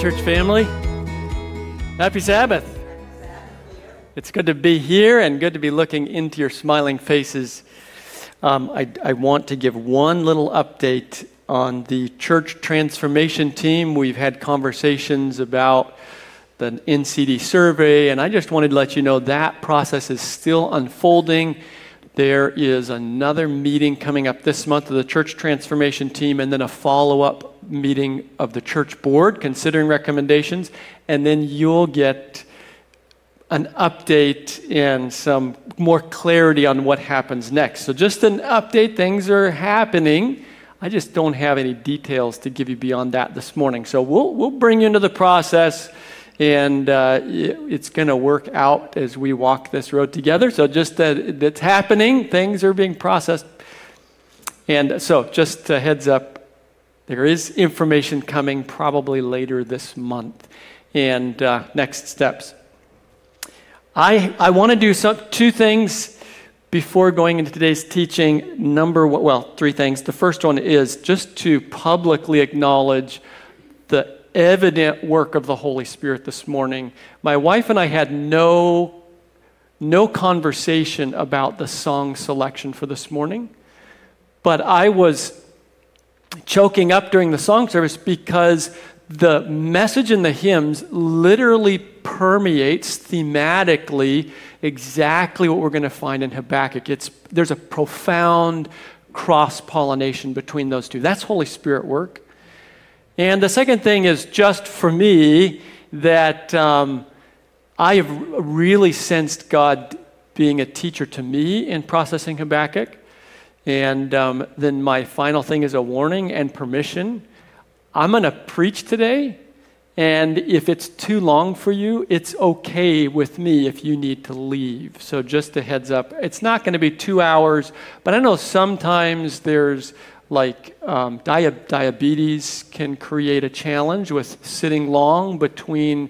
Church family. Happy Sabbath. It's good to be here and good to be looking into your smiling faces. Um, I, I want to give one little update on the church transformation team. We've had conversations about the NCD survey, and I just wanted to let you know that process is still unfolding. There is another meeting coming up this month of the church transformation team, and then a follow up meeting of the church board considering recommendations, and then you'll get an update and some more clarity on what happens next. So, just an update, things are happening. I just don't have any details to give you beyond that this morning. So, we'll, we'll bring you into the process and uh, it's going to work out as we walk this road together. So just that it's happening, things are being processed. And so, just a heads up, there is information coming probably later this month. And uh, next steps. I, I want to do some, two things before going into today's teaching. Number one, well, three things. The first one is just to publicly acknowledge the evident work of the Holy Spirit this morning. My wife and I had no, no conversation about the song selection for this morning, but I was choking up during the song service because the message in the hymns literally permeates thematically exactly what we're going to find in Habakkuk. It's, there's a profound cross pollination between those two. That's Holy Spirit work. And the second thing is just for me that um, I have really sensed God being a teacher to me in processing Habakkuk. And um, then my final thing is a warning and permission. I'm going to preach today, and if it's too long for you, it's okay with me if you need to leave. So, just a heads up. It's not going to be two hours, but I know sometimes there's like um, dia- diabetes can create a challenge with sitting long between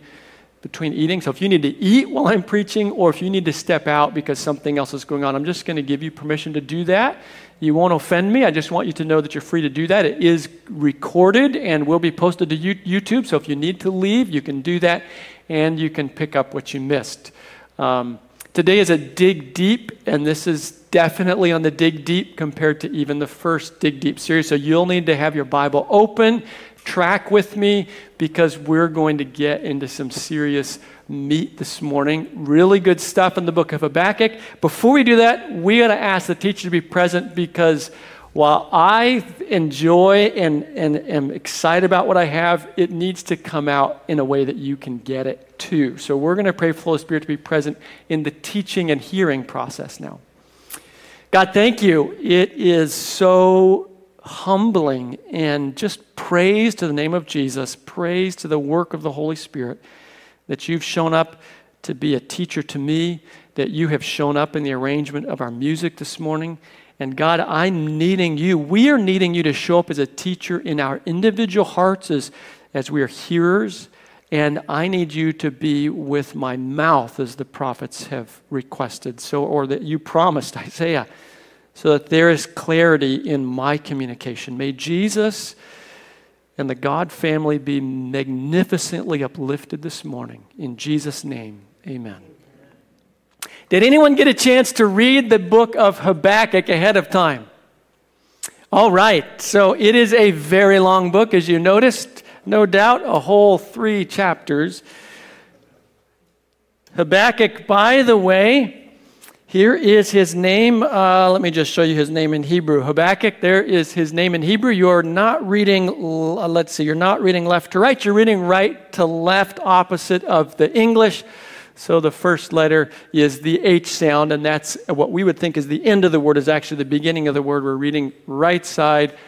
between eating. So if you need to eat while I'm preaching, or if you need to step out because something else is going on, I'm just going to give you permission to do that. You won't offend me. I just want you to know that you're free to do that. It is recorded and will be posted to YouTube. So if you need to leave, you can do that, and you can pick up what you missed. Um, today is a dig deep, and this is definitely on the dig deep compared to even the first dig deep series. So you'll need to have your Bible open, track with me, because we're going to get into some serious meat this morning. Really good stuff in the book of Habakkuk. Before we do that, we got to ask the teacher to be present because while I enjoy and, and am excited about what I have, it needs to come out in a way that you can get it too. So we're going to pray for the Holy Spirit to be present in the teaching and hearing process now. God, thank you. It is so humbling and just praise to the name of Jesus, praise to the work of the Holy Spirit that you've shown up to be a teacher to me, that you have shown up in the arrangement of our music this morning. And God, I'm needing you. We are needing you to show up as a teacher in our individual hearts as, as we are hearers and I need you to be with my mouth, as the prophets have requested, so, or that you promised, Isaiah, so that there is clarity in my communication. May Jesus and the God family be magnificently uplifted this morning. In Jesus' name, amen. Did anyone get a chance to read the book of Habakkuk ahead of time? All right, so it is a very long book, as you noticed no doubt, a whole three chapters. Habakkuk, by the way, here is his name. Uh, let me just show you his name in Hebrew. Habakkuk, there is his name in Hebrew. You're not reading, uh, let's see, you're not reading left to right. You're reading right to left, opposite of the English. So the first letter is the H sound, and that's what we would think is the end of the word, is actually the beginning of the word. We're reading right side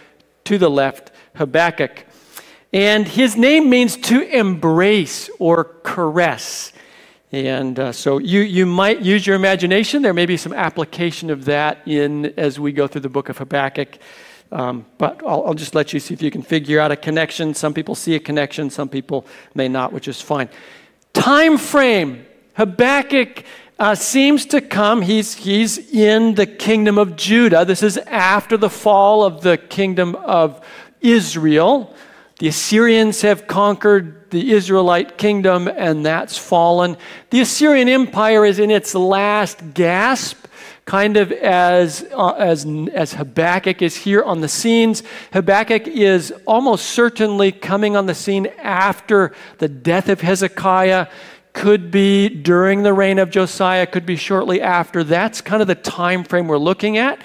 to the left, Habakkuk. And his name means to embrace or caress. And uh, so you, you might use your imagination. There may be some application of that in as we go through the book of Habakkuk. Um, but I'll, I'll, just let you see if you can figure out a connection. Some people see a connection, some people may not, which is fine. Time frame. Habakkuk uh, seems to come. He's, he's in the kingdom of Judah. This is after the fall of the kingdom of Israel. The Assyrians have conquered the Israelite kingdom, and that's fallen. The Assyrian Empire is in its last gasp kind of as, uh, as, as Habakkuk is here on the scenes. Habakkuk is almost certainly coming on the scene after the death of Hezekiah. Could be during the reign of Josiah, could be shortly after. That's kind of the time frame we're looking at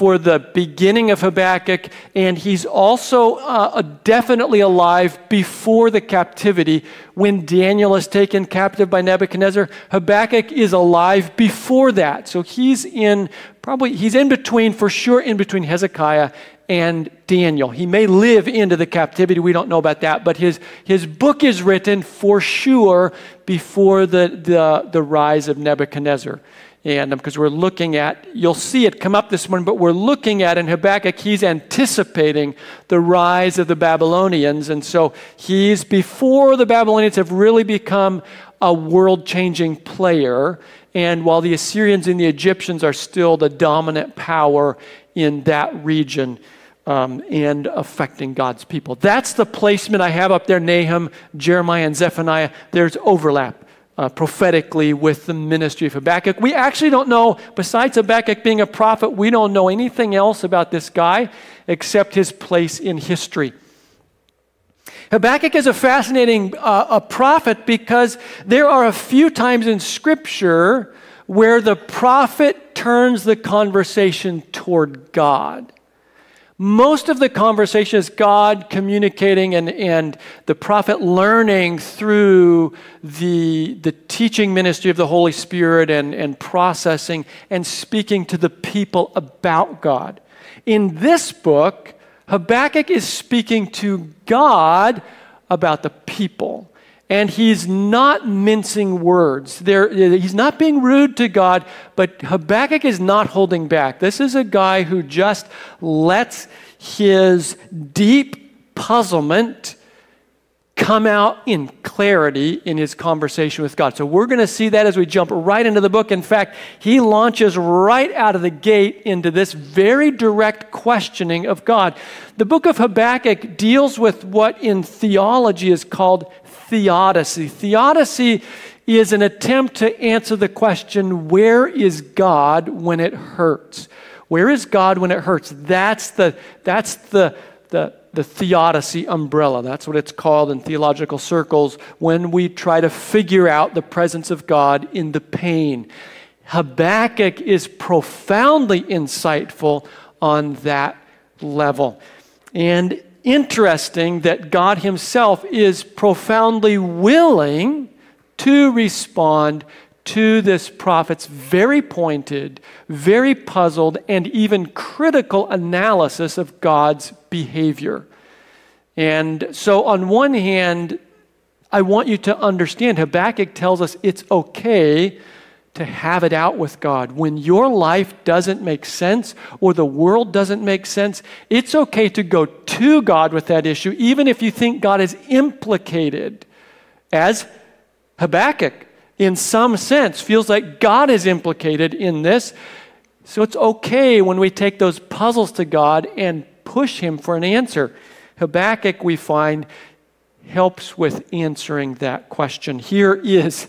for the beginning of Habakkuk, and he's also uh, definitely alive before the captivity when Daniel is taken captive by Nebuchadnezzar. Habakkuk is alive before that. So he's in probably, he's in between, for sure, in between Hezekiah and Daniel. He may live into the captivity, we don't know about that, but his, his book is written for sure before the, the, the rise of Nebuchadnezzar. And because um, we're looking at, you'll see it come up this morning, but we're looking at in Habakkuk, he's anticipating the rise of the Babylonians. And so he's before the Babylonians have really become a world changing player. And while the Assyrians and the Egyptians are still the dominant power in that region, um, and affecting God's people. That's the placement I have up there Nahum, Jeremiah, and Zephaniah. There's overlap uh, prophetically with the ministry of Habakkuk. We actually don't know, besides Habakkuk being a prophet, we don't know anything else about this guy except his place in history. Habakkuk is a fascinating uh, a prophet because there are a few times in Scripture where the prophet turns the conversation toward God. Most of the conversation is God communicating and, and the prophet learning through the, the teaching ministry of the Holy Spirit and, and processing and speaking to the people about God. In this book, Habakkuk is speaking to God about the people. And he's not mincing words. There, he's not being rude to God, but Habakkuk is not holding back. This is a guy who just lets his deep puzzlement come out in clarity in his conversation with God. So we're going to see that as we jump right into the book. In fact, he launches right out of the gate into this very direct questioning of God. The book of Habakkuk deals with what in theology is called theodicy. Theodicy is an attempt to answer the question where is God when it hurts? Where is God when it hurts? That's the, that's the, the, the theodicy umbrella. That's what it's called in theological circles when we try to figure out the presence of God in the pain. Habakkuk is profoundly insightful on that level. And interesting that God Himself is profoundly willing to respond to this prophet's very pointed, very puzzled, and even critical analysis of God's behavior. And so, on one hand, I want you to understand Habakkuk tells us it's okay to have it out with God. When your life doesn't make sense or the world doesn't make sense, it's okay to go to God with that issue, even if you think God is implicated, as Habakkuk, in some sense, feels like God is implicated in this. So it's okay when we take those puzzles to God and push Him for an answer. Habakkuk, we find, helps with answering that question. Here is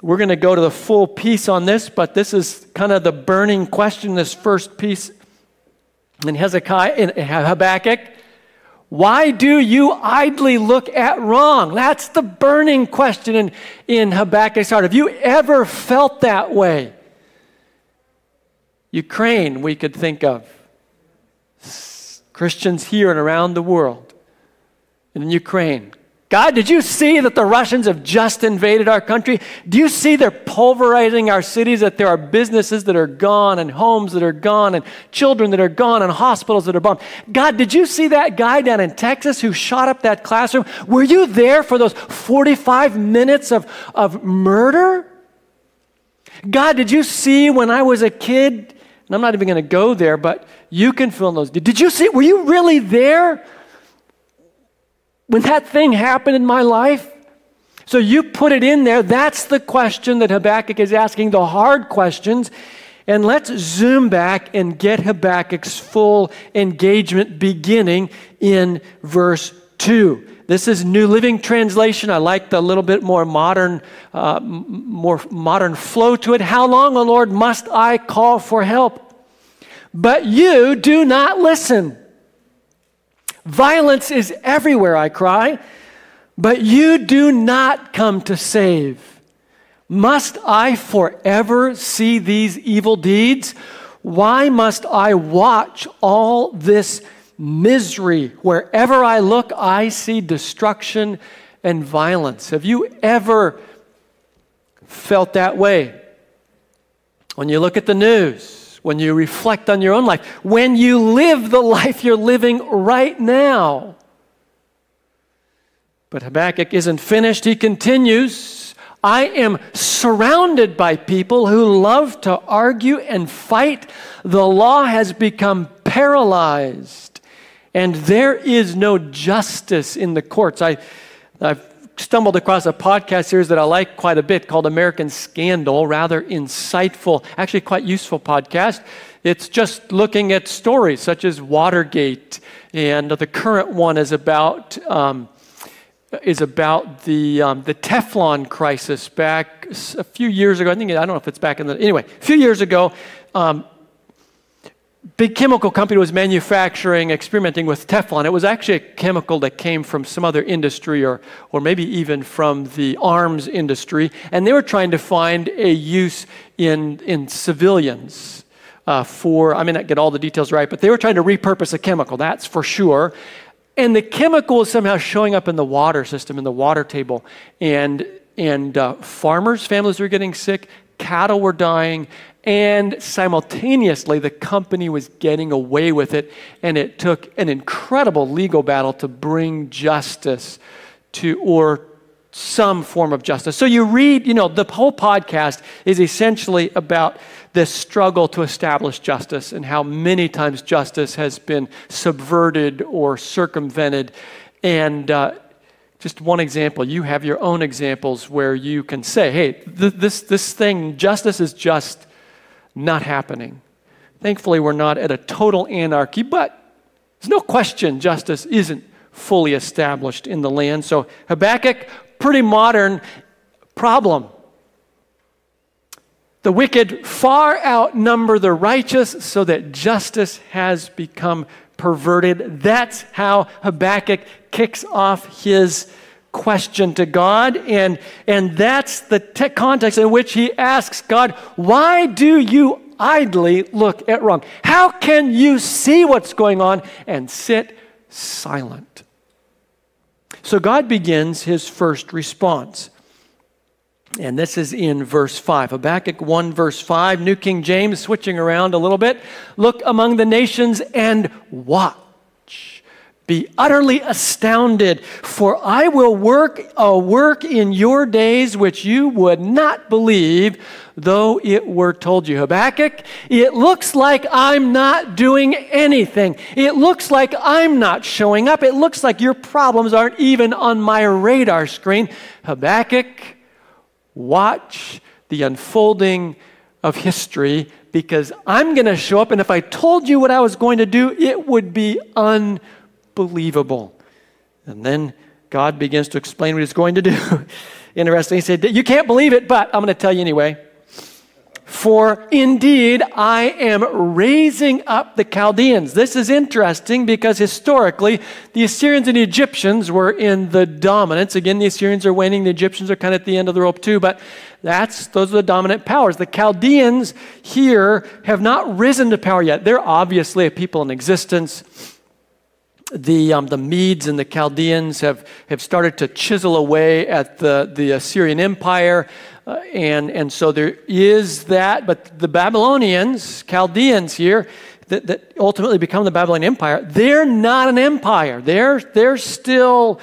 we're going to go to the full piece on this, but this is kind of the burning question, this first piece in Hezekiah, in Habakkuk. Why do you idly look at wrong? That's the burning question in, in Habakkuk's heart. Have you ever felt that way? Ukraine, we could think of. Christians here and around the world. In Ukraine, God, did you see that the Russians have just invaded our country? Do you see they're pulverizing our cities, that there are businesses that are gone, and homes that are gone, and children that are gone, and hospitals that are bombed? God, did you see that guy down in Texas who shot up that classroom? Were you there for those 45 minutes of, of murder? God, did you see when I was a kid? And I'm not even going to go there, but you can fill in those. Did you see? Were you really there? When that thing happened in my life? So you put it in there. That's the question that Habakkuk is asking, the hard questions. And let's zoom back and get Habakkuk's full engagement beginning in verse 2. This is New Living Translation. I like the little bit more modern, uh, more modern flow to it. How long, O Lord, must I call for help? But you do not listen. Violence is everywhere, I cry, but you do not come to save. Must I forever see these evil deeds? Why must I watch all this misery? Wherever I look, I see destruction and violence. Have you ever felt that way? When you look at the news, when you reflect on your own life, when you live the life you're living right now. But Habakkuk isn't finished. He continues I am surrounded by people who love to argue and fight. The law has become paralyzed, and there is no justice in the courts. I, I've stumbled across a podcast series that I like quite a bit called American Scandal, rather insightful, actually quite useful podcast. It's just looking at stories such as Watergate, and the current one is about. Um, is about the, um, the Teflon crisis back a few years ago. I think, I don't know if it's back in the, anyway, a few years ago, um, big chemical company was manufacturing, experimenting with Teflon. It was actually a chemical that came from some other industry or, or maybe even from the arms industry. And they were trying to find a use in, in civilians. Uh, for, I may not get all the details right, but they were trying to repurpose a chemical, that's for sure. And the chemical is somehow showing up in the water system, in the water table. And, and uh, farmers, families were getting sick, cattle were dying, and simultaneously the company was getting away with it. And it took an incredible legal battle to bring justice to, or some form of justice. So you read, you know, the whole podcast is essentially about this struggle to establish justice and how many times justice has been subverted or circumvented. And uh, just one example, you have your own examples where you can say, hey, th- this, this thing, justice is just not happening. Thankfully, we're not at a total anarchy, but there's no question justice isn't fully established in the land. So Habakkuk, pretty modern problem. The wicked far outnumber the righteous so that justice has become perverted. That's how Habakkuk kicks off his question to God. And, and that's the te- context in which he asks God, Why do you idly look at wrong? How can you see what's going on and sit silent? So God begins his first response. And this is in verse 5. Habakkuk 1, verse 5, New King James, switching around a little bit. Look among the nations and watch. Be utterly astounded, for I will work a work in your days which you would not believe, though it were told you. Habakkuk, it looks like I'm not doing anything. It looks like I'm not showing up. It looks like your problems aren't even on my radar screen. Habakkuk, watch the unfolding of history because I'm going to show up, and if I told you what I was going to do, it would be unbelievable. And then God begins to explain what He's going to do. Interesting. He said, You can't believe it, but I'm going to tell you anyway. For indeed, I am raising up the Chaldeans. This is interesting because historically, the Assyrians and the Egyptians were in the dominance. Again, the Assyrians are waning, the Egyptians are kind of at the end of the rope too, but that's, those are the dominant powers. The Chaldeans here have not risen to power yet. They're obviously a people in existence the, um, the Medes and the Chaldeans have, have started to chisel away at the, the Assyrian Empire. Uh, and, and so there is that, but the Babylonians, Chaldeans here, that, that ultimately become the Babylonian Empire, they're not an empire. They're, they're still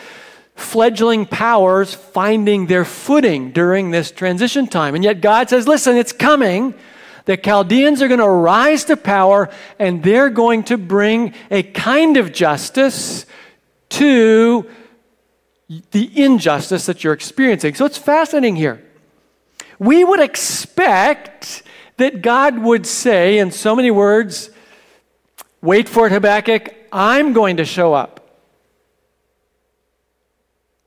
fledgling powers finding their footing during this transition time. And yet God says, listen, it's coming. The Chaldeans are going to rise to power and they're going to bring a kind of justice to the injustice that you're experiencing. So it's fascinating here. We would expect that God would say, in so many words, Wait for it, Habakkuk, I'm going to show up.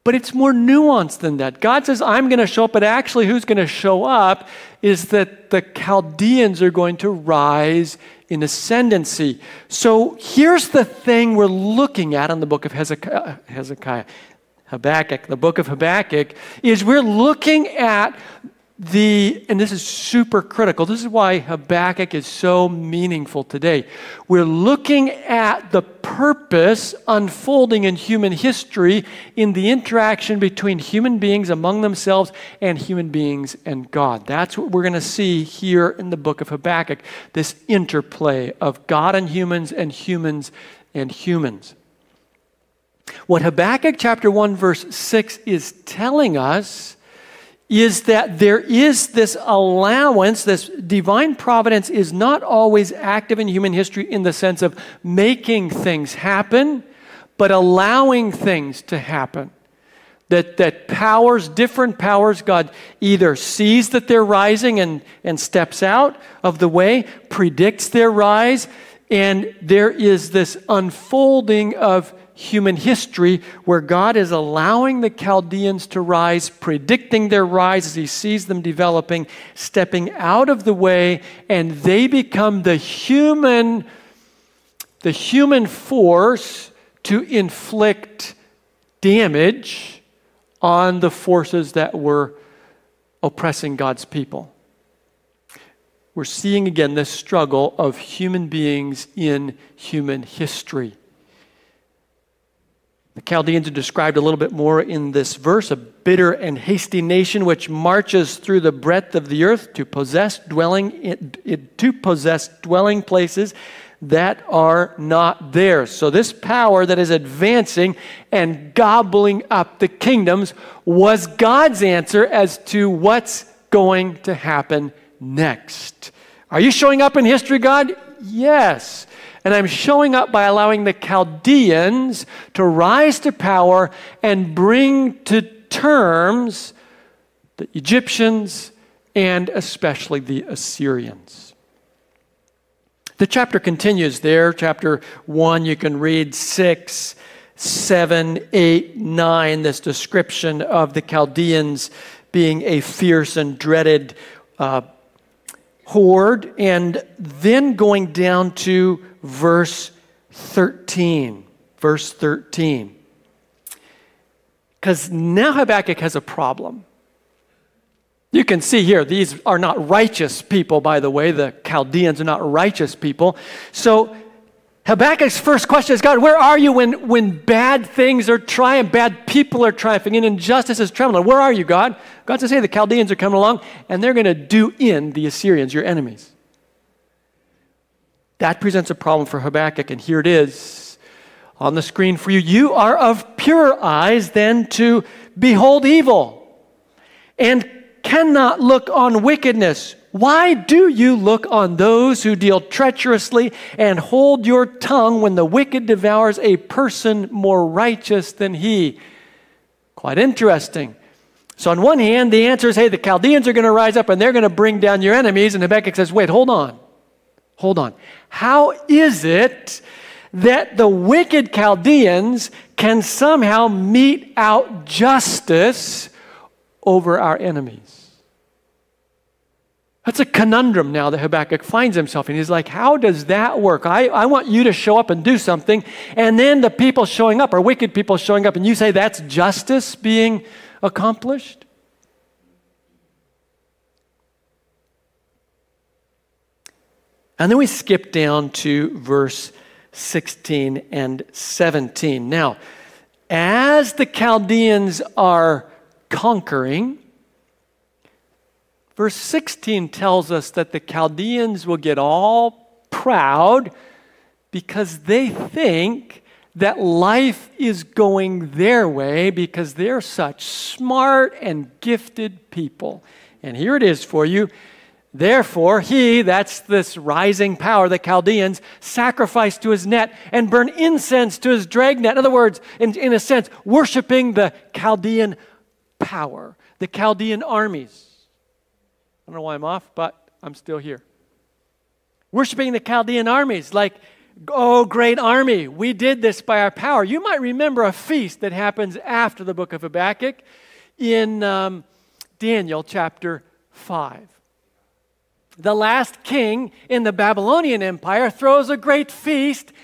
But it's more nuanced than that. God says, I'm going to show up, but actually, who's going to show up is that the Chaldeans are going to rise in ascendancy. So here's the thing we're looking at in the book of Hezekiah, Hezekiah Habakkuk, the book of Habakkuk, is we're looking at the, and this is super critical, this is why Habakkuk is so meaningful today. We're looking at the purpose unfolding in human history in the interaction between human beings among themselves and human beings and God. That's what we're going to see here in the book of Habakkuk this interplay of God and humans and humans and humans. What Habakkuk chapter 1, verse 6 is telling us is that there is this allowance, this divine providence is not always active in human history in the sense of making things happen, but allowing things to happen. That, that powers, different powers, God either sees that they're rising and, and steps out of the way, predicts their rise, and there is this unfolding of human history where God is allowing the Chaldeans to rise, predicting their rise as He sees them developing, stepping out of the way, and they become the human, the human force to inflict damage on the forces that were oppressing God's people. We're seeing again this struggle of human beings in human history. The Chaldeans are described a little bit more in this verse a bitter and hasty nation which marches through the breadth of the earth to possess dwelling to possess dwelling places that are not theirs. So this power that is advancing and gobbling up the kingdoms was God's answer as to what's going to happen next. Are you showing up in history, God? Yes. And I'm showing up by allowing the Chaldeans to rise to power and bring to terms the Egyptians and especially the Assyrians. The chapter continues there. Chapter 1, you can read 6, 7, 8, 9, this description of the Chaldeans being a fierce and dreaded uh, horde, and then going down to verse 13. Verse 13. Because now Habakkuk has a problem. You can see here, these are not righteous people, by the way. The Chaldeans are not righteous people. So Habakkuk's first question is God, where are you when, when bad things are triumphing, bad people are triumphing, and injustice is trembling? Where are you, God? God says, hey, the Chaldeans are coming along, and they're going to do in the Assyrians, your enemies. That presents a problem for Habakkuk, and here it is on the screen for you. You are of purer eyes than to behold evil, and cannot look on wickedness. Why do you look on those who deal treacherously and hold your tongue when the wicked devours a person more righteous than he? Quite interesting. So, on one hand, the answer is hey, the Chaldeans are going to rise up and they're going to bring down your enemies. And Habakkuk says, wait, hold on. Hold on. How is it that the wicked Chaldeans can somehow mete out justice over our enemies? That's a conundrum now that Habakkuk finds himself in. He's like, How does that work? I, I want you to show up and do something, and then the people showing up are wicked people showing up, and you say that's justice being accomplished? And then we skip down to verse 16 and 17. Now, as the Chaldeans are conquering, verse 16 tells us that the Chaldeans will get all proud because they think that life is going their way because they're such smart and gifted people. And here it is for you Therefore, he, that's this rising power, the Chaldeans, sacrificed to his net and burned incense to his dragnet. In other words, in, in a sense, worshiping the Chaldean power, the Chaldean armies. I don't know why I'm off, but I'm still here. Worshiping the Chaldean armies, like Oh, great army, we did this by our power. You might remember a feast that happens after the book of Habakkuk in um, Daniel chapter 5. The last king in the Babylonian Empire throws a great feast,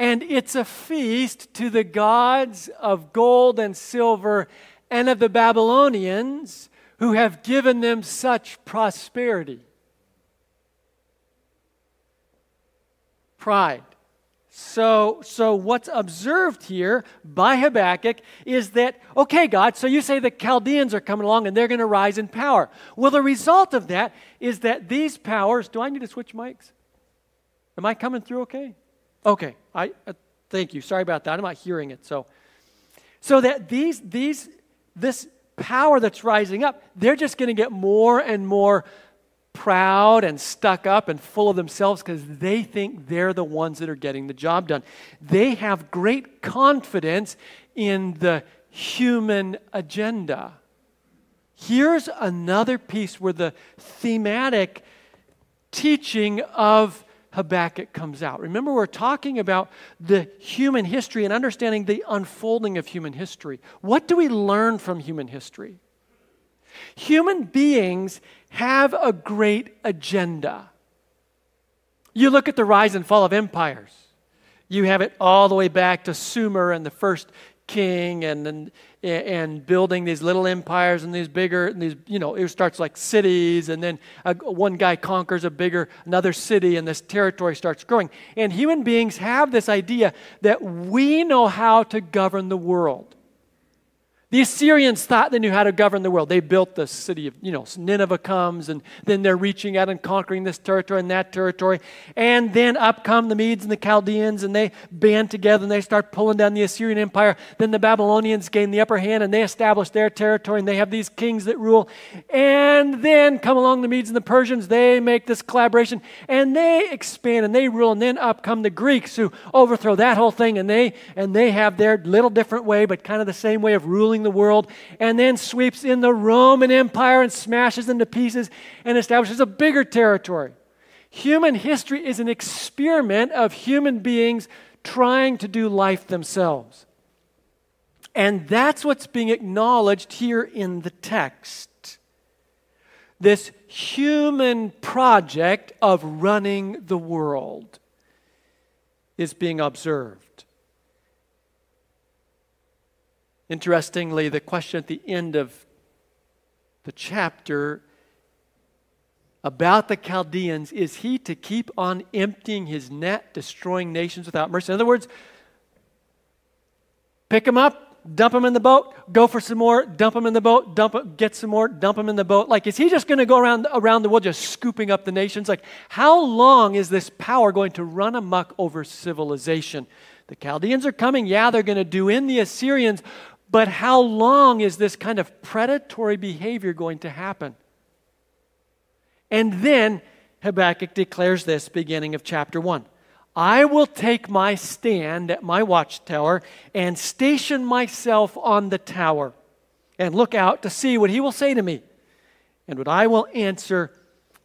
and it's a feast to the gods of gold and silver and of the Babylonians who have given them such prosperity. Pride. So, so what's observed here by Habakkuk is that, okay, God, so you say the Chaldeans are coming along and they're going to rise in power. Well, the result of that is that these powers, do I need to switch mics? Am I coming through okay? Okay, I uh, thank you. Sorry about that. I'm not hearing it. So, so that these, these, this power that's rising up, they're just going to get more and more proud and stuck up and full of themselves because they think they're the ones that are getting the job done. They have great confidence in the human agenda. Here's another piece where the thematic teaching of Habakkuk comes out. Remember, we're talking about the human history and understanding the unfolding of human history. What do we learn from human history? Human beings have a great agenda. You look at the rise and fall of empires. You have it all the way back to Sumer and the first king and, and, and building these little empires and these bigger, and these, you know, it starts like cities, and then a, one guy conquers a bigger, another city, and this territory starts growing. And human beings have this idea that we know how to govern the world. The Assyrians thought they knew how to govern the world. They built the city of, you know, Nineveh comes, and then they're reaching out and conquering this territory and that territory. And then up come the Medes and the Chaldeans, and they band together and they start pulling down the Assyrian Empire. Then the Babylonians gain the upper hand and they establish their territory, and they have these kings that rule. And then come along the Medes and the Persians. They make this collaboration, and they expand and they rule. And then up come the Greeks who overthrow that whole thing, and they and they have their little different way, but kind of the same way of ruling the world, and then sweeps in the Roman Empire and smashes them to pieces and establishes a bigger territory. Human history is an experiment of human beings trying to do life themselves. And that's what's being acknowledged here in the text. This human project of running the world is being observed. Interestingly, the question at the end of the chapter about the Chaldeans is he to keep on emptying his net, destroying nations without mercy? In other words, pick them up, dump them in the boat, go for some more, dump them in the boat, dump get some more, dump them in the boat. Like, is he just going to go around, around the world just scooping up the nations? Like, how long is this power going to run amok over civilization? The Chaldeans are coming. Yeah, they're going to do in the Assyrians, but how long is this kind of predatory behavior going to happen? And then Habakkuk declares this beginning of chapter 1. I will take my stand at my watchtower and station myself on the tower and look out to see what he will say to me and what I will answer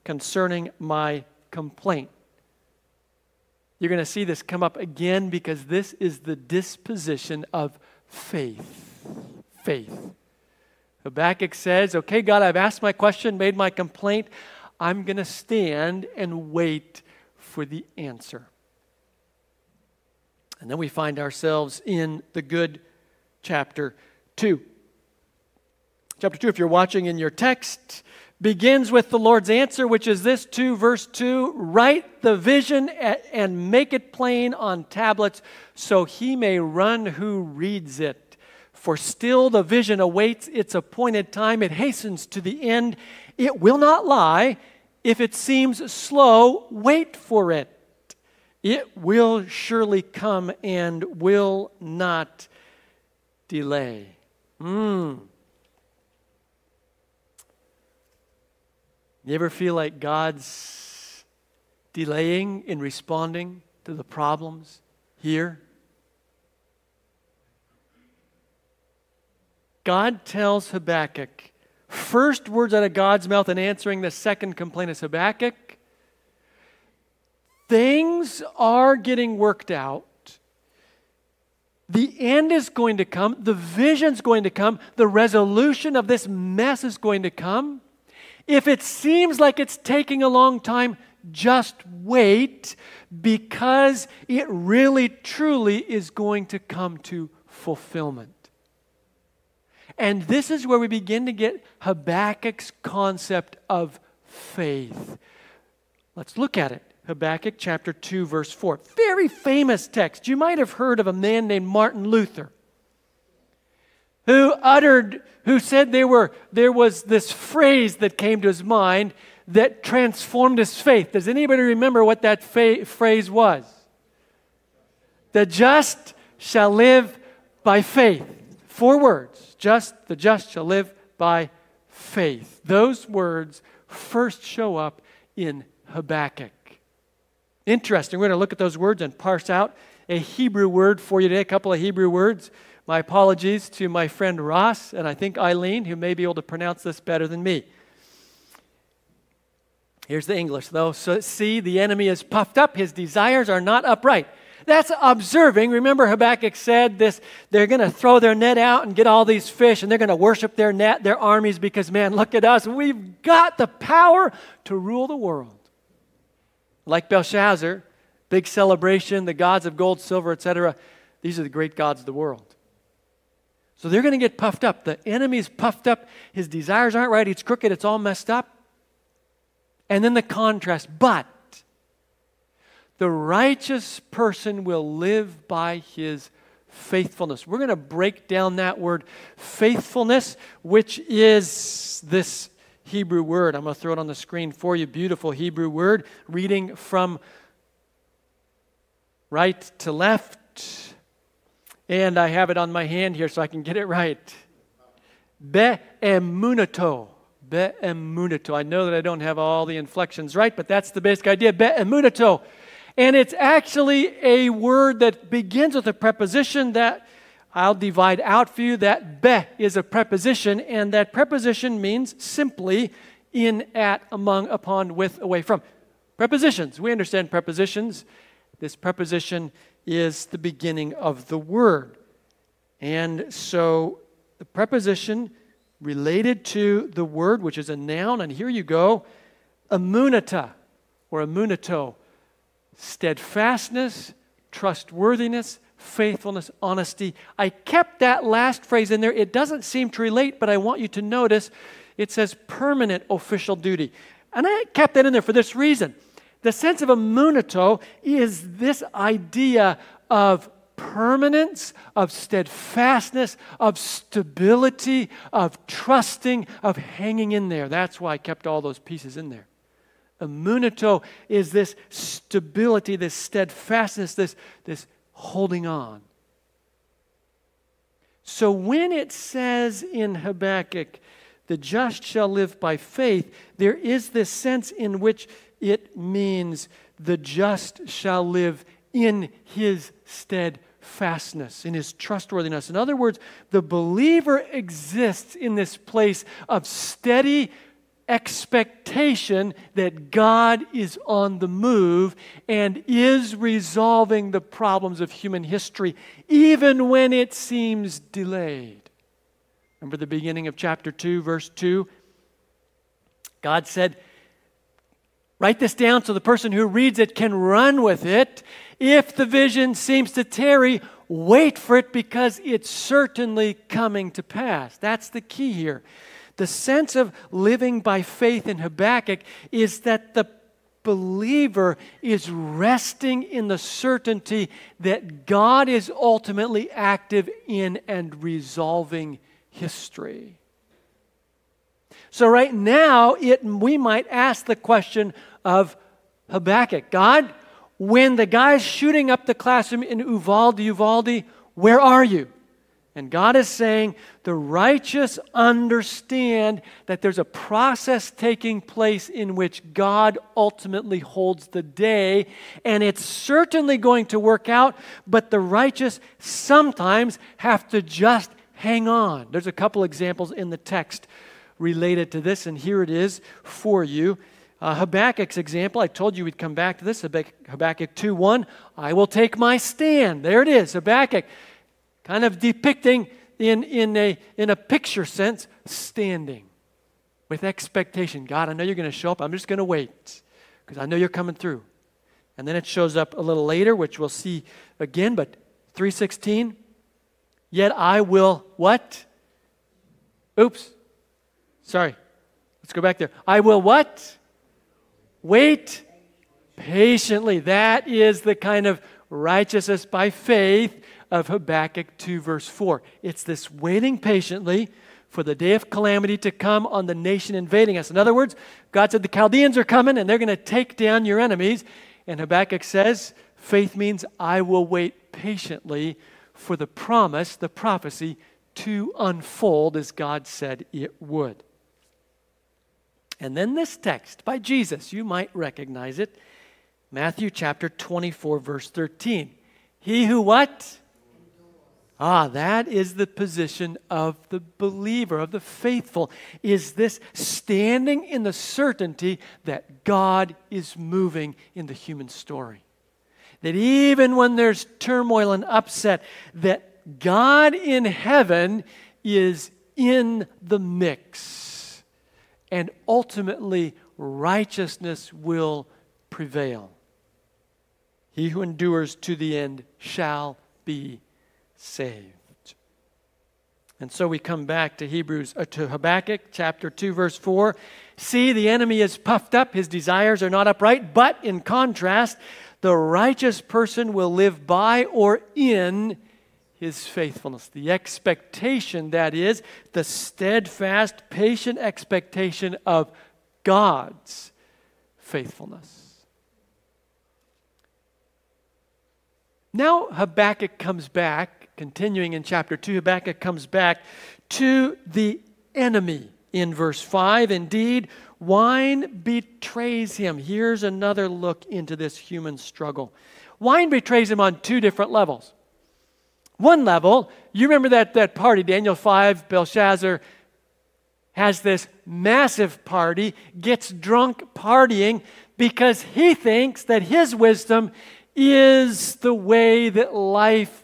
concerning my complaint. You're going to see this come up again because this is the disposition of faith faith. Habakkuk says, Okay, God, I've asked my question, made my complaint. I'm going to stand and wait for the answer. And then we find ourselves in the good chapter 2. Chapter 2, if you're watching in your text, begins with the Lord's answer, which is this 2, verse 2 Write the vision and make it plain on tablets so he may run who reads it. For still the vision awaits its appointed time. It hastens to the end. It will not lie. If it seems slow, wait for it. It will surely come and will not delay. Mm. You ever feel like God's delaying in responding to the problems here? God tells Habakkuk, first words out of God's mouth in answering the second complaint is Habakkuk, things are getting worked out. The end is going to come, the vision's going to come, the resolution of this mess is going to come. If it seems like it's taking a long time, just wait because it really truly is going to come to fulfillment. And this is where we begin to get Habakkuk's concept of faith. Let's look at it. Habakkuk chapter 2, verse 4. Very famous text. You might have heard of a man named Martin Luther who uttered, who said there, were, there was this phrase that came to his mind that transformed his faith. Does anybody remember what that fa- phrase was? The just shall live by faith. Four words. Just, the just shall live by faith. Those words first show up in Habakkuk. Interesting. We're going to look at those words and parse out a Hebrew word for you today, a couple of Hebrew words. My apologies to my friend Ross and I think Eileen, who may be able to pronounce this better than me. Here's the English, though. So, see, the enemy is puffed up, his desires are not upright. That's observing. Remember, Habakkuk said this they're going to throw their net out and get all these fish, and they're going to worship their net, their armies, because, man, look at us. We've got the power to rule the world. Like Belshazzar, big celebration, the gods of gold, silver, etc. These are the great gods of the world. So they're going to get puffed up. The enemy's puffed up. His desires aren't right. He's crooked. It's all messed up. And then the contrast. But the righteous person will live by his faithfulness. We're going to break down that word faithfulness, which is this Hebrew word. I'm going to throw it on the screen for you. Beautiful Hebrew word. Reading from right to left. And I have it on my hand here so I can get it right. Be'emunato. Be'emunato. I know that I don't have all the inflections right, but that's the basic idea. Be Be'emunato. And it's actually a word that begins with a preposition that I'll divide out for you. That be is a preposition, and that preposition means simply in, at, among, upon, with, away from. Prepositions. We understand prepositions. This preposition is the beginning of the word. And so the preposition related to the word, which is a noun, and here you go, emunata or emunato, steadfastness, trustworthiness, faithfulness, honesty. I kept that last phrase in there. It doesn't seem to relate, but I want you to notice it says permanent official duty. And I kept that in there for this reason. The sense of emunato is this idea of permanence, of steadfastness, of stability, of trusting, of hanging in there. That's why I kept all those pieces in there. Emunato is this stability, this steadfastness, this, this holding on. So when it says in Habakkuk, the just shall live by faith, there is this sense in which it means the just shall live in his steadfastness, in his trustworthiness. In other words, the believer exists in this place of steady expectation that God is on the move and is resolving the problems of human history, even when it seems delayed. Remember the beginning of chapter 2, verse 2? God said, Write this down so the person who reads it can run with it. If the vision seems to tarry, wait for it because it's certainly coming to pass. That's the key here. The sense of living by faith in Habakkuk is that the believer is resting in the certainty that God is ultimately active in and resolving history. So, right now, it, we might ask the question of Habakkuk God, when the guy's shooting up the classroom in Uvalde, Uvalde, where are you? And God is saying the righteous understand that there's a process taking place in which God ultimately holds the day, and it's certainly going to work out, but the righteous sometimes have to just hang on. There's a couple examples in the text related to this, and here it is for you. Uh, Habakkuk's example, I told you we'd come back to this. Habakkuk 2 1, I will take my stand. There it is, Habakkuk, kind of depicting in, in, a, in a picture sense, standing with expectation. God, I know you're going to show up. I'm just going to wait because I know you're coming through. And then it shows up a little later, which we'll see again, but 316, yet I will what? Oops. Sorry. Let's go back there. I will what? Wait patiently. That is the kind of righteousness by faith of Habakkuk 2, verse 4. It's this waiting patiently for the day of calamity to come on the nation invading us. In other words, God said the Chaldeans are coming and they're going to take down your enemies. And Habakkuk says, faith means I will wait patiently for the promise, the prophecy, to unfold as God said it would. And then this text by Jesus, you might recognize it. Matthew chapter 24, verse 13. He who what? Ah, that is the position of the believer, of the faithful, is this standing in the certainty that God is moving in the human story. That even when there's turmoil and upset, that God in heaven is in the mix and ultimately righteousness will prevail. He who endures to the end shall be saved. And so we come back to Hebrews uh, to Habakkuk chapter 2 verse 4. See the enemy is puffed up, his desires are not upright, but in contrast, the righteous person will live by or in his faithfulness. The expectation, that is, the steadfast, patient expectation of God's faithfulness. Now Habakkuk comes back, continuing in chapter 2, Habakkuk comes back to the enemy in verse 5. Indeed, wine betrays him. Here's another look into this human struggle. Wine betrays him on two different levels. One level, you remember that, that party, Daniel 5, Belshazzar has this massive party, gets drunk partying because he thinks that his wisdom is the way that life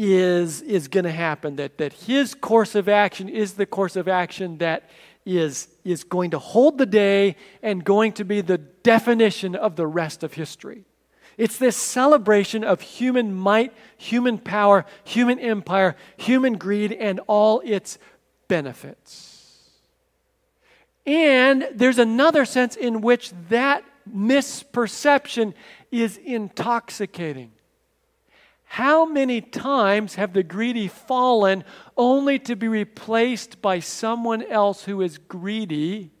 is, is going to happen, that, that his course of action is the course of action that is, is going to hold the day and going to be the definition of the rest of history. It's this celebration of human might, human power, human empire, human greed, and all its benefits. And there's another sense in which that misperception is intoxicating. How many times have the greedy fallen only to be replaced by someone else who is greedy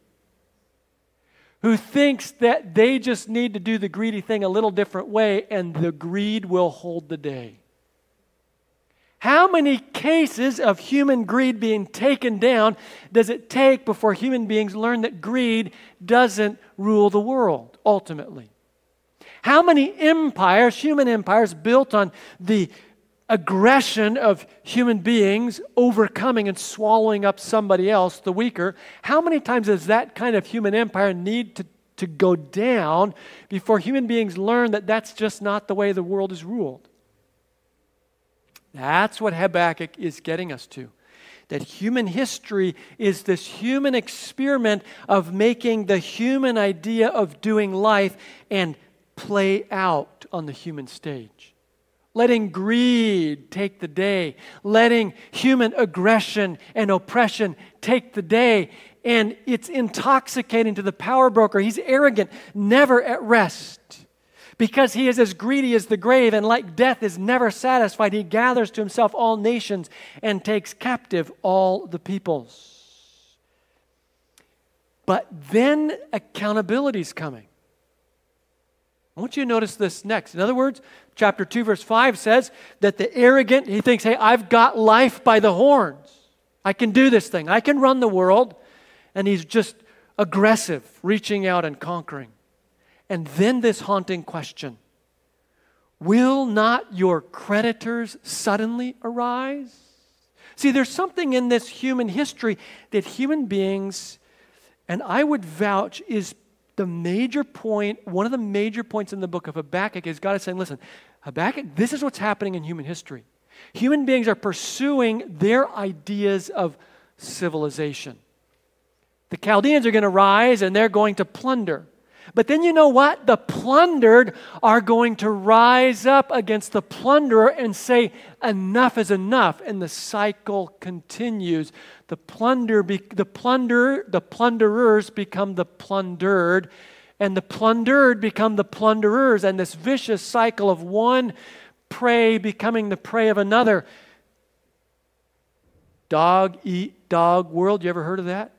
who thinks that they just need to do the greedy thing a little different way and the greed will hold the day. How many cases of human greed being taken down does it take before human beings learn that greed doesn't rule the world ultimately? How many empires, human empires, built on the aggression of human beings overcoming and swallowing up somebody else, the weaker, how many times does that kind of human empire need to, to go down before human beings learn that that's just not the way the world is ruled? That's what Habakkuk is getting us to. That human history is this human experiment of making the human idea of doing life and play out on the human stage letting greed take the day, letting human aggression and oppression take the day. And it's intoxicating to the power broker. He's arrogant, never at rest. Because he is as greedy as the grave, and like death is never satisfied, he gathers to himself all nations and takes captive all the peoples. But then accountability is coming. I want you to notice this next. In other words, chapter 2, verse 5 says that the arrogant, he thinks, hey, I've got life by the horns. I can do this thing. I can run the world. And he's just aggressive, reaching out and conquering. And then this haunting question Will not your creditors suddenly arise? See, there's something in this human history that human beings, and I would vouch, is the major point, one of the major points in the book of Habakkuk is God is saying, listen, Habakkuk, this is what's happening in human history. Human beings are pursuing their ideas of civilization. The Chaldeans are going to rise and they're going to plunder. But then you know what? The plundered are going to rise up against the plunderer and say, enough is enough. And the cycle continues. The plunder, be, the plunder, the plunderers become the plundered, and the plundered become the plunderers, and this vicious cycle of one prey becoming the prey of another. Dog eat dog world. You ever heard of that?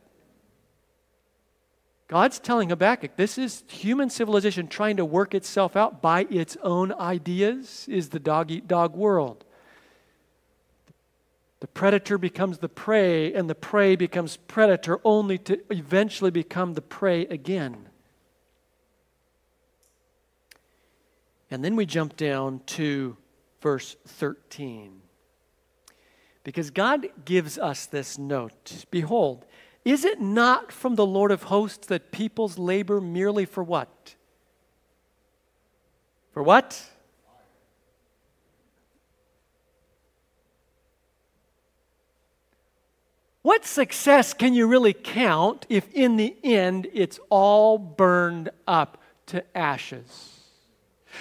God's telling Habakkuk this is human civilization trying to work itself out by its own ideas, is the dog eat dog world. The predator becomes the prey, and the prey becomes predator only to eventually become the prey again. And then we jump down to verse 13. Because God gives us this note Behold, is it not from the Lord of hosts that peoples labor merely for what? For what? What success can you really count if in the end it's all burned up to ashes?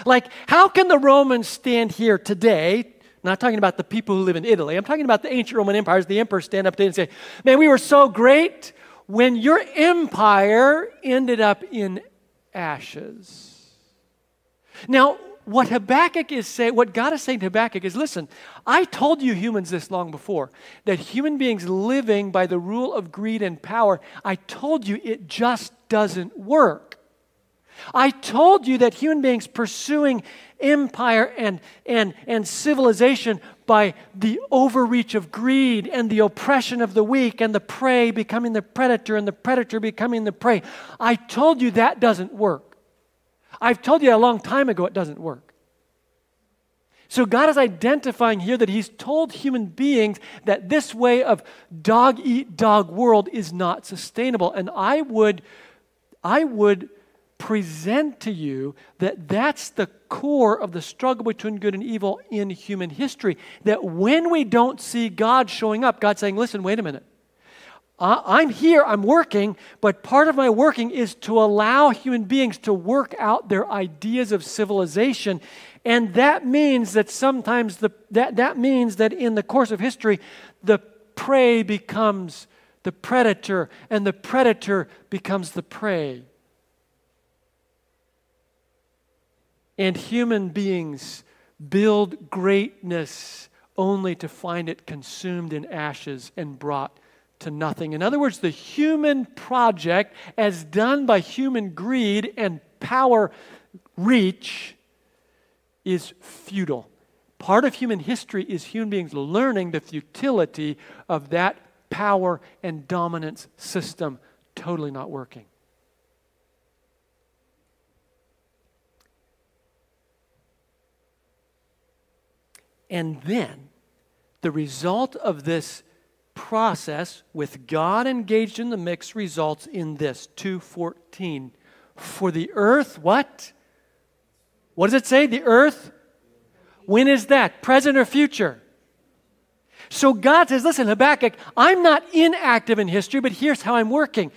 Like, how can the Romans stand here today, I'm not talking about the people who live in Italy. I'm talking about the ancient Roman empires. The emperors stand up today and say, Man, we were so great when your empire ended up in ashes. Now, what Habakkuk is saying, what God is saying to Habakkuk is listen, I told you humans this long before, that human beings living by the rule of greed and power, I told you it just doesn't work. I told you that human beings pursuing empire and, and, and civilization by the overreach of greed and the oppression of the weak and the prey becoming the predator and the predator becoming the prey. I told you that doesn't work. I've told you a long time ago it doesn't work. So God is identifying here that He's told human beings that this way of dog eat dog world is not sustainable. And I would, I would present to you that that's the core of the struggle between good and evil in human history. That when we don't see God showing up, God saying, listen, wait a minute. I'm here, I'm working, but part of my working is to allow human beings to work out their ideas of civilization. And that means that sometimes the, that, that means that in the course of history, the prey becomes the predator, and the predator becomes the prey. And human beings build greatness only to find it consumed in ashes and brought to nothing. In other words, the human project, as done by human greed and power reach, is futile. Part of human history is human beings learning the futility of that power and dominance system totally not working. And then the result of this process with God engaged in the mix results in this 214 for the earth what? What does it say the earth? When is that? Present or future? So God says listen Habakkuk I'm not inactive in history but here's how I'm working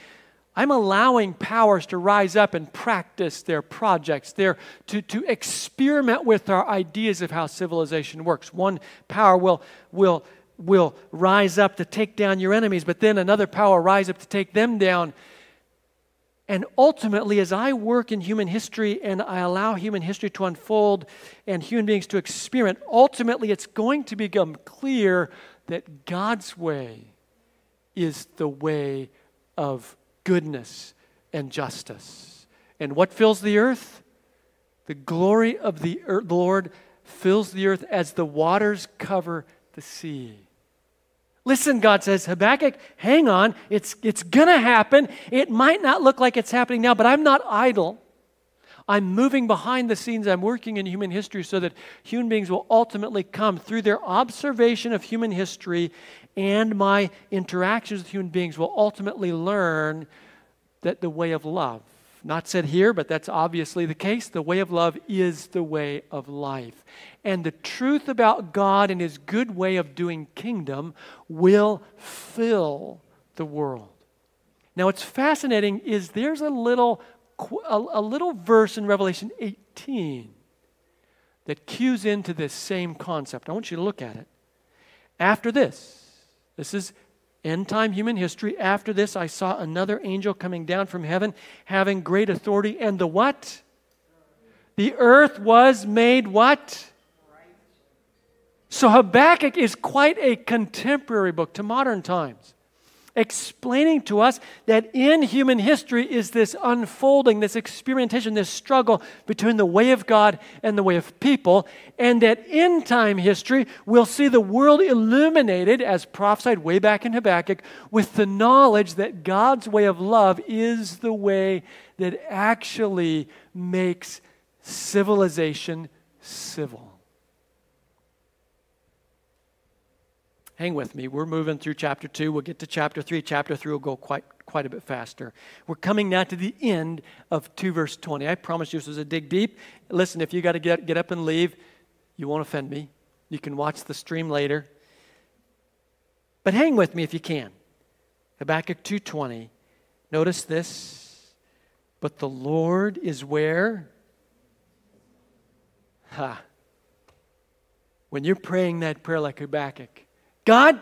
I'm allowing powers to rise up and practice their projects, their, to, to experiment with our ideas of how civilization works. One power will, will, will rise up to take down your enemies, but then another power rise up to take them down. And ultimately, as I work in human history and I allow human history to unfold and human beings to experiment, ultimately it's going to become clear that God's way is the way of goodness and justice. And what fills the earth? The glory of the Lord fills the earth as the waters cover the sea. Listen, God says, Habakkuk, hang on. It's, it's going to happen. It might not look like it's happening now, but I'm not idle. I'm moving behind the scenes. I'm working in human history so that human beings will ultimately come through their observation of human history and my interactions with human beings will ultimately learn that the way of love Not said here, but that's obviously the case. The way of love is the way of life. And the truth about God and his good way of doing kingdom will fill the world. Now, what's fascinating is there's a little, a, little verse in Revelation 18 that cues into this same concept. I want you to look at it. After this, this is end time human history. After this, I saw another angel coming down from heaven, having great authority, and the what? The earth was made what? So Habakkuk is quite a contemporary book to modern times explaining to us that in human history is this unfolding, this experimentation, this struggle between the way of God and the way of people, and that in time history we'll see the world illuminated, as prophesied way back in Habakkuk, with the knowledge that God's way of love is the way that actually makes civilization civil. Hang with me. We're moving through chapter 2. We'll get to chapter 3. Chapter 3 will go quite, quite a bit faster. We're coming now to the end of 2 verse 20. I promise you this was a dig deep. Listen, if you got to get, get up and leave, you won't offend me. You can watch the stream later. But hang with me if you can. Habakkuk 2:20. Notice this. But the Lord is where? Ha. When you're praying that prayer like Habakkuk, God,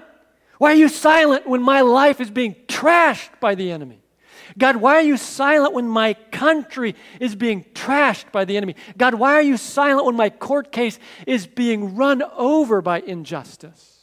why are you silent when my life is being trashed by the enemy? God, why are you silent when my country is being trashed by the enemy? God, why are you silent when my court case is being run over by injustice?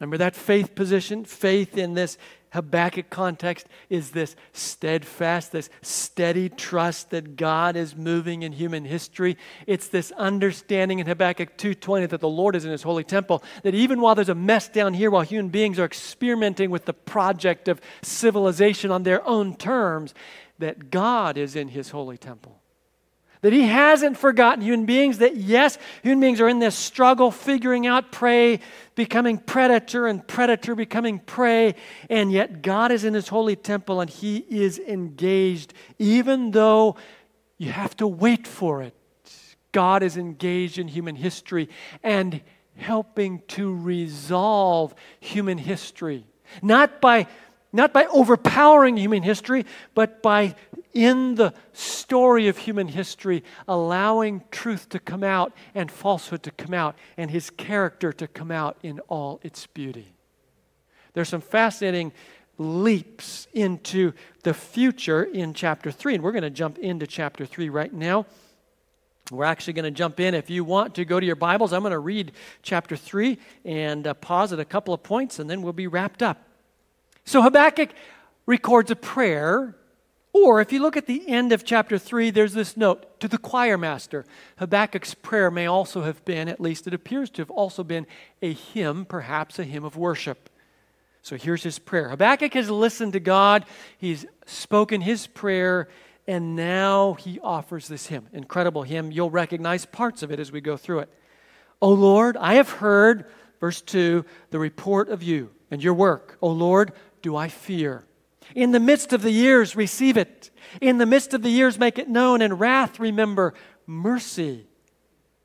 Remember that faith position? Faith in this Habakkuk context is this steadfast, this steady trust that God is moving in human history. It's this understanding in Habakkuk 2:20 that the Lord is in his holy temple, that even while there's a mess down here while human beings are experimenting with the project of civilization on their own terms, that God is in his holy temple. That he hasn't forgotten human beings, that yes, human beings are in this struggle figuring out prey, becoming predator, and predator becoming prey, and yet God is in his holy temple and he is engaged, even though you have to wait for it. God is engaged in human history and helping to resolve human history. Not by not by overpowering human history, but by, in the story of human history, allowing truth to come out and falsehood to come out and his character to come out in all its beauty. There's some fascinating leaps into the future in chapter 3, and we're going to jump into chapter 3 right now. We're actually going to jump in. If you want to go to your Bibles, I'm going to read chapter 3 and uh, pause at a couple of points, and then we'll be wrapped up. So Habakkuk records a prayer, or if you look at the end of chapter 3, there's this note to the choir master. Habakkuk's prayer may also have been, at least it appears to have also been, a hymn, perhaps a hymn of worship. So here's his prayer. Habakkuk has listened to God, he's spoken his prayer, and now he offers this hymn. Incredible hymn. You'll recognize parts of it as we go through it. O Lord, I have heard, verse 2, the report of you and your work. O Lord, do I fear? In the midst of the years, receive it. In the midst of the years, make it known. In wrath, remember mercy.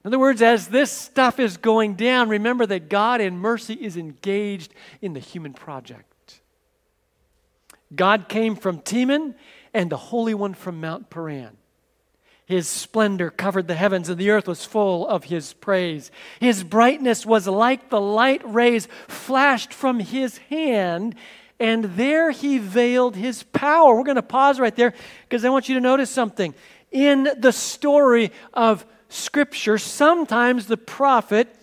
In other words, as this stuff is going down, remember that God in mercy is engaged in the human project. God came from Teman and the Holy One from Mount Paran. His splendor covered the heavens, and the earth was full of his praise. His brightness was like the light rays flashed from his hand, and there he veiled his power. We're going to pause right there because I want you to notice something. In the story of Scripture, sometimes the prophet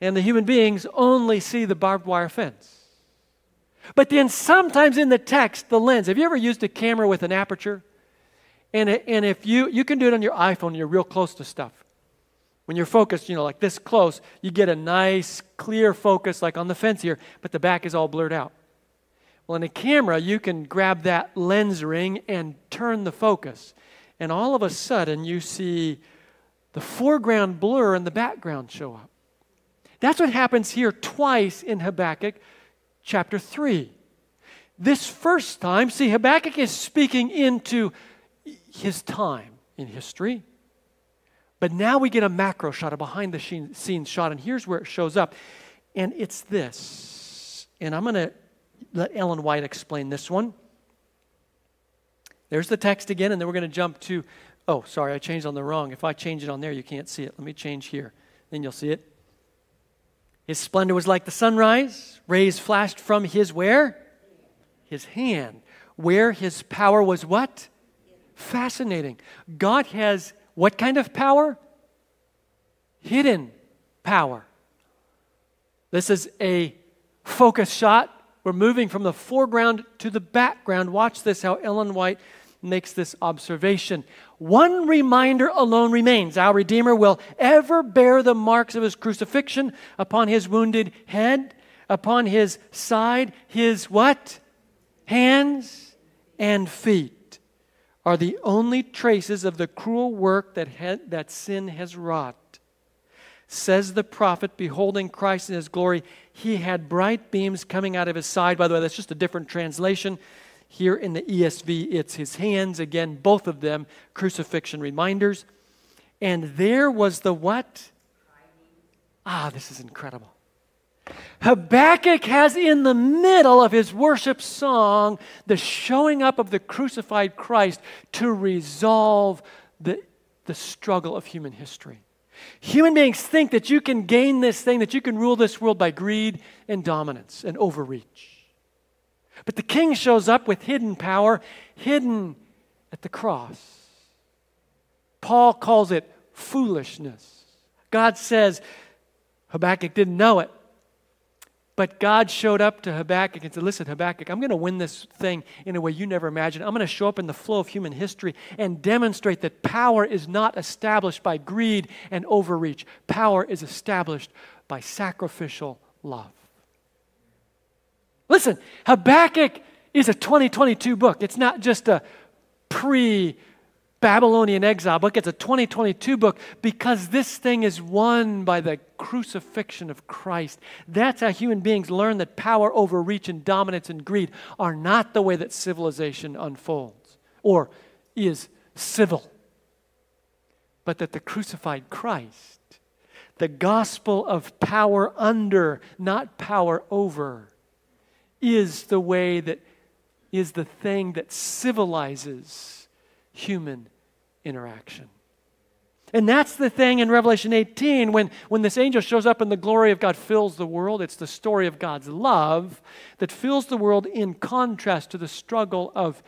and the human beings only see the barbed wire fence. But then sometimes in the text, the lens. Have you ever used a camera with an aperture? And, and if you, you can do it on your iPhone, you're real close to stuff. When you're focused, you know, like this close, you get a nice, clear focus, like on the fence here, but the back is all blurred out. Well, in a camera, you can grab that lens ring and turn the focus. And all of a sudden, you see the foreground blur and the background show up. That's what happens here twice in Habakkuk chapter 3. this first time, see, Habakkuk is speaking into his time in history. But now we get a macro shot, a behind the scenes shot, and here's where it shows up. And it's this. And I'm going to let Ellen White explain this one. There's the text again, and then we're going to jump to. Oh, sorry, I changed on the wrong. If I change it on there, you can't see it. Let me change here. Then you'll see it. His splendor was like the sunrise. Rays flashed from his where? His hand. Where his power was what? Fascinating. God has what kind of power? Hidden power. This is a focus shot. We're moving from the foreground to the background. Watch this how Ellen White makes this observation. One reminder alone remains our Redeemer will ever bear the marks of his crucifixion upon his wounded head, upon his side, his what? Hands and feet are the only traces of the cruel work that, had, that sin has wrought. Says the prophet, beholding Christ in his glory, he had bright beams coming out of his side. By the way, that's just a different translation. Here in the ESV, it's his hands. Again, both of them crucifixion reminders. And there was the what? Ah, this is incredible. Habakkuk has in the middle of his worship song the showing up of the crucified Christ to resolve the, the struggle of human history. Human beings think that you can gain this thing, that you can rule this world by greed and dominance and overreach. But the king shows up with hidden power, hidden at the cross. Paul calls it foolishness. God says, Habakkuk didn't know it. But God showed up to Habakkuk and said, Listen, Habakkuk, I'm going to win this thing in a way you never imagined. I'm going to show up in the flow of human history and demonstrate that power is not established by greed and overreach. Power is established by sacrificial love. Listen, Habakkuk is a 2022 book. It's not just a pre Babylonian exile book, it's a 2022 book because this thing is won by the crucifixion of Christ. That's how human beings learn that power, overreach, and dominance and greed are not the way that civilization unfolds or is civil, but that the crucified Christ, the gospel of power under, not power over, is the way that is the thing that civilizes human interaction. And that's the thing in Revelation 18 when, when this angel shows up and the glory of God fills the world. It's the story of God's love that fills the world in contrast to the struggle of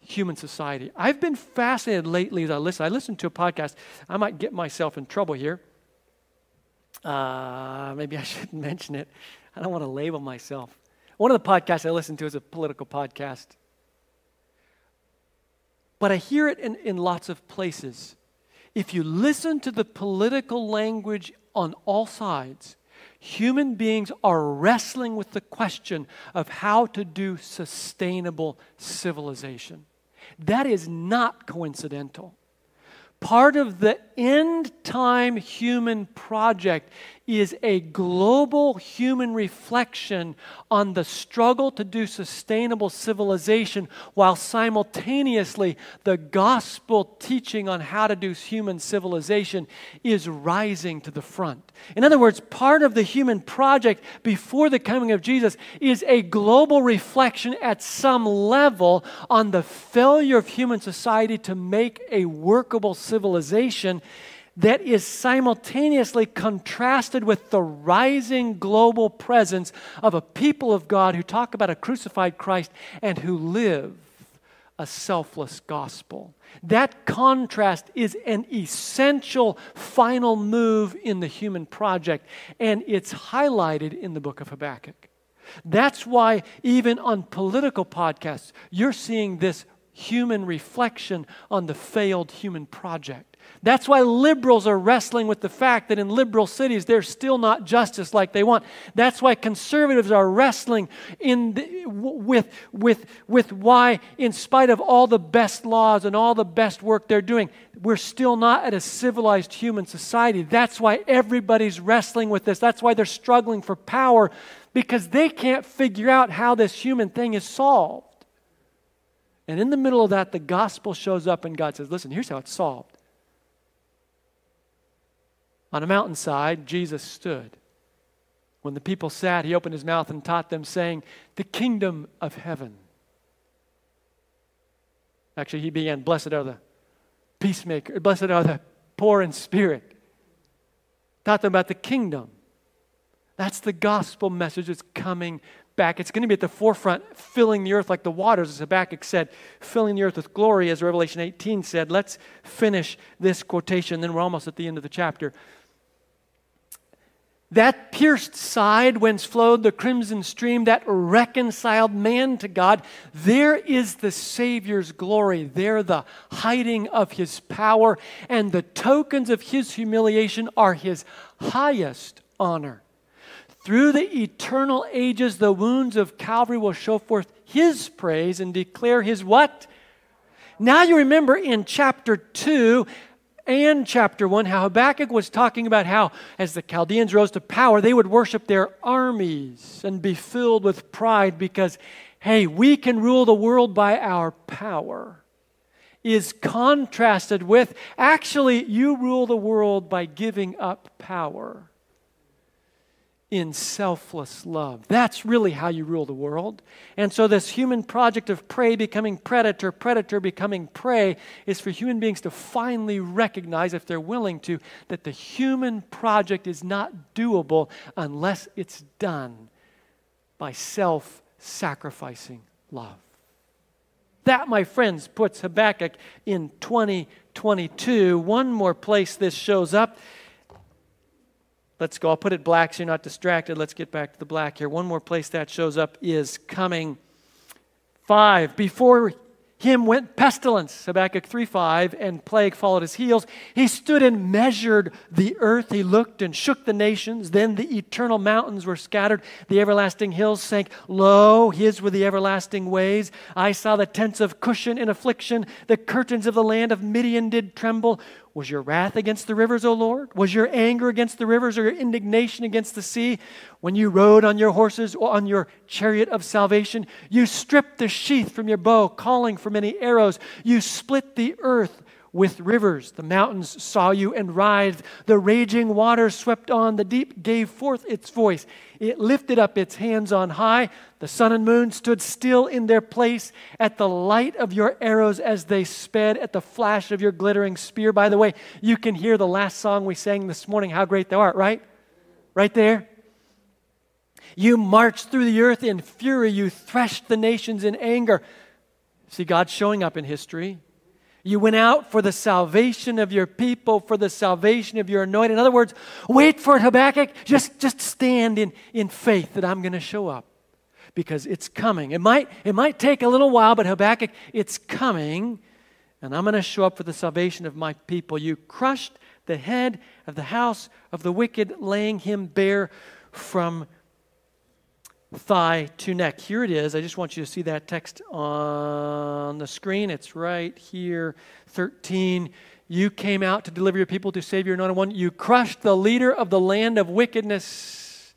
human society. I've been fascinated lately as I listen. I listened to a podcast. I might get myself in trouble here. Uh, maybe I shouldn't mention it. I don't want to label myself. One of the podcasts I listen to is a political podcast. But I hear it in, in lots of places. If you listen to the political language on all sides, human beings are wrestling with the question of how to do sustainable civilization. That is not coincidental. Part of the end time human project is a global human reflection on the struggle to do sustainable civilization while simultaneously the gospel teaching on how to do human civilization is rising to the front. In other words, part of the human project before the coming of Jesus is a global reflection at some level on the failure of human society to make a workable civilization that is simultaneously contrasted with the rising global presence of a people of God who talk about a crucified Christ and who live a selfless gospel. That contrast is an essential final move in the human project, and it's highlighted in the book of Habakkuk. That's why, even on political podcasts, you're seeing this human reflection on the failed human project That's why liberals are wrestling with the fact that in liberal cities there's still not justice like they want. That's why conservatives are wrestling in the, with, with, with why, in spite of all the best laws and all the best work they're doing, we're still not at a civilized human society. That's why everybody's wrestling with this. That's why they're struggling for power because they can't figure out how this human thing is solved. And in the middle of that, the gospel shows up and God says, Listen, here's how it's solved. On a mountainside, Jesus stood. When the people sat, he opened his mouth and taught them, saying, The kingdom of heaven. Actually, he began, Blessed are the peacemaker, blessed are the poor in spirit. Taught them about the kingdom. That's the gospel message that's coming back. It's going to be at the forefront, filling the earth like the waters, as Habakkuk said, filling the earth with glory, as Revelation 18 said. Let's finish this quotation, then we're almost at the end of the chapter. That pierced side whence flowed the crimson stream, that reconciled man to God, there is the Savior's glory. There, the hiding of his power, and the tokens of his humiliation are his highest honor. Through the eternal ages, the wounds of Calvary will show forth his praise and declare his what? Now you remember in chapter 2, and chapter 1 how Habakkuk was talking about how, as the Chaldeans rose to power, they would worship their armies and be filled with pride because, hey, we can rule the world by our power. Is contrasted with actually, you rule the world by giving up power in selfless love. That's really how you rule the world. And so, this human project of prey becoming predator, predator becoming prey, is for human beings to finally recognize, if they're willing to, that the human project is not doable unless it's done by self sacrificing love. That, my friends, puts Habakkuk in 2022. One more place this shows up Let's go. I'll put it black so you're not distracted. Let's get back to the black here. One more place that shows up is coming. Five. Before him went pestilence, Habakkuk 3 5, and plague followed his heels. He stood and measured the earth. He looked and shook the nations. Then the eternal mountains were scattered. The everlasting hills sank. Lo, his were the everlasting ways. I saw the tents of Cushan in affliction. The curtains of the land of Midian did tremble. Was your wrath against the rivers, O Lord? Was your anger against the rivers or your indignation against the sea? When you rode on your horses or on your chariot of salvation, you stripped the sheath from your bow, calling for many arrows. You split the earth with rivers. The mountains saw you and writhed. The raging waters swept on. The deep gave forth its voice. It lifted up its hands on high. The sun and moon stood still in their place at the light of your arrows as they sped, at the flash of your glittering spear. By the way, you can hear the last song we sang this morning, How Great Thou Art, right? Right there. You marched through the earth in fury. You threshed the nations in anger. See God showing up in history. You went out for the salvation of your people, for the salvation of your anointed. In other words, wait for it, Habakkuk. Just, just stand in, in faith that I'm going to show up because it's coming. It might, it might take a little while, but Habakkuk, it's coming, and I'm going to show up for the salvation of my people. You crushed the head of the house of the wicked, laying him bare from thigh to neck. Here it is. I just want you to see that text on the screen. It's right here, 13. You came out to deliver your people to save your anointed one. You crushed the leader of the land of wickedness.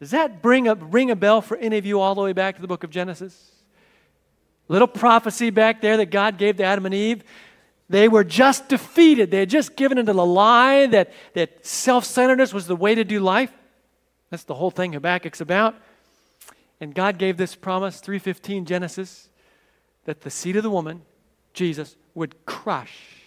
Does that bring a, ring a bell for any of you all the way back to the book of Genesis? Little prophecy back there that God gave to Adam and Eve. They were just defeated. They had just given into the lie that, that self centeredness was the way to do life. That's the whole thing Habakkuk's about. And God gave this promise, 315 Genesis, that the seed of the woman, Jesus, would crush.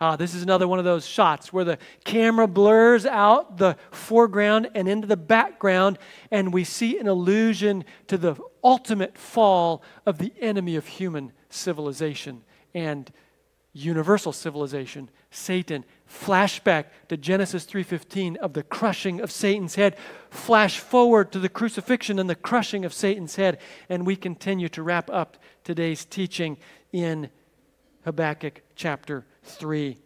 Ah, this is another one of those shots where the camera blurs out the foreground and into the background, and we see an allusion to the ultimate fall of the enemy of human civilization and universal civilization, Satan. Flashback to Genesis 3:15 of the crushing of Satan's head. Flash forward to the crucifixion and the crushing of Satan's head, and we continue to wrap up today's teaching in Habakkuk chapter 3.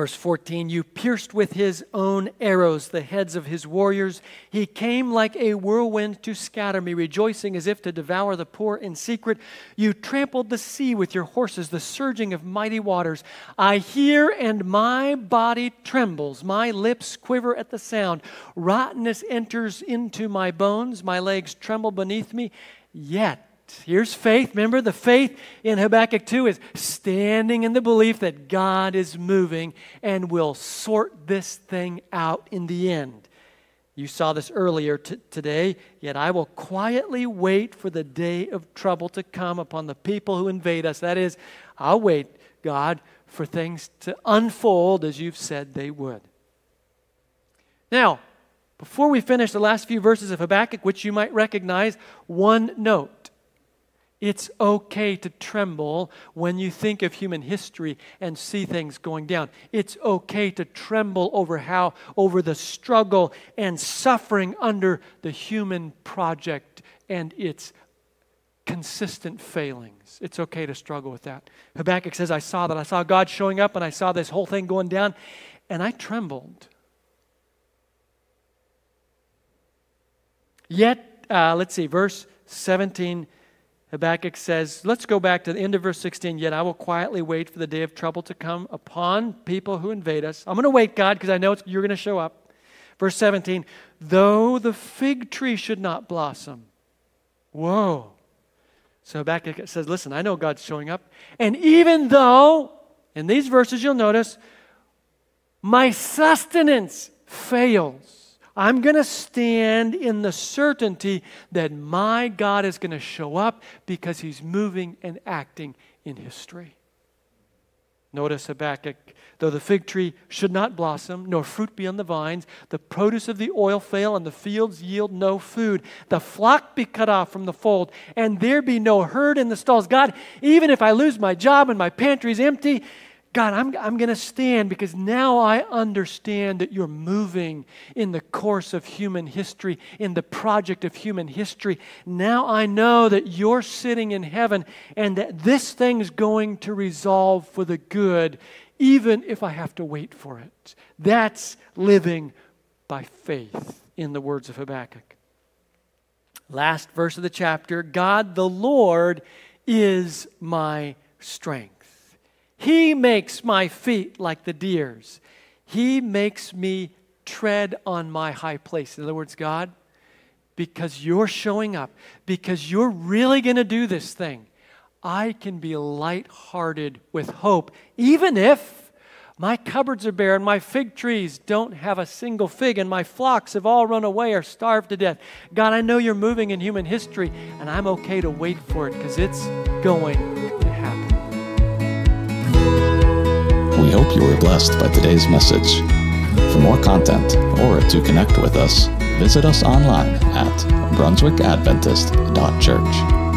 Verse 14, you pierced with his own arrows the heads of his warriors. He came like a whirlwind to scatter me, rejoicing as if to devour the poor in secret. You trampled the sea with your horses, the surging of mighty waters. I hear and my body trembles. My lips quiver at the sound. Rottenness enters into my bones. My legs tremble beneath me. Yet, Here's faith. Remember, the faith in Habakkuk 2 is standing in the belief that God is moving and will sort this thing out in the end. You saw this earlier t- today. Yet I will quietly wait for the day of trouble to come upon the people who invade us. That is, I'll wait, God, for things to unfold as you've said they would. Now, before we finish the last few verses of Habakkuk, which you might recognize, one note. It's okay to tremble when you think of human history and see things going down. It's okay to tremble over how over the struggle and suffering under the human project and its consistent failings. It's okay to struggle with that. Habakkuk says, I saw that. I saw God showing up and I saw this whole thing going down and I trembled. Yet, uh, let's see, verse 17 Habakkuk says, let's go back to the end of verse 16. Yet I will quietly wait for the day of trouble to come upon people who invade us. I'm going to wait, God, because I know you're going to show up. Verse 17, though the fig tree should not blossom. Whoa. So Habakkuk says, listen, I know God's showing up. And even though, in these verses you'll notice, my sustenance fails. I'm going to stand in the certainty that my God is going to show up because he's moving and acting in history. Notice Habakkuk, though the fig tree should not blossom, nor fruit be on the vines, the produce of the oil fail, and the fields yield no food, the flock be cut off from the fold, and there be no herd in the stalls. God, even if I lose my job and my pantry's empty, God, I'm, I'm going to stand because now I understand that you're moving in the course of human history, in the project of human history. Now I know that you're sitting in heaven and that this thing's going to resolve for the good, even if I have to wait for it. That's living by faith, in the words of Habakkuk. Last verse of the chapter God the Lord is my strength. He makes my feet like the deer's. He makes me tread on my high place. In other words, God, because you're showing up, because you're really going to do this thing, I can be lighthearted with hope, even if my cupboards are bare and my fig trees don't have a single fig and my flocks have all run away or starved to death. God, I know you're moving in human history and I'm okay to wait for it because it's going We hope you were blessed by today's message. For more content or to connect with us, visit us online at brunswickadventist.church.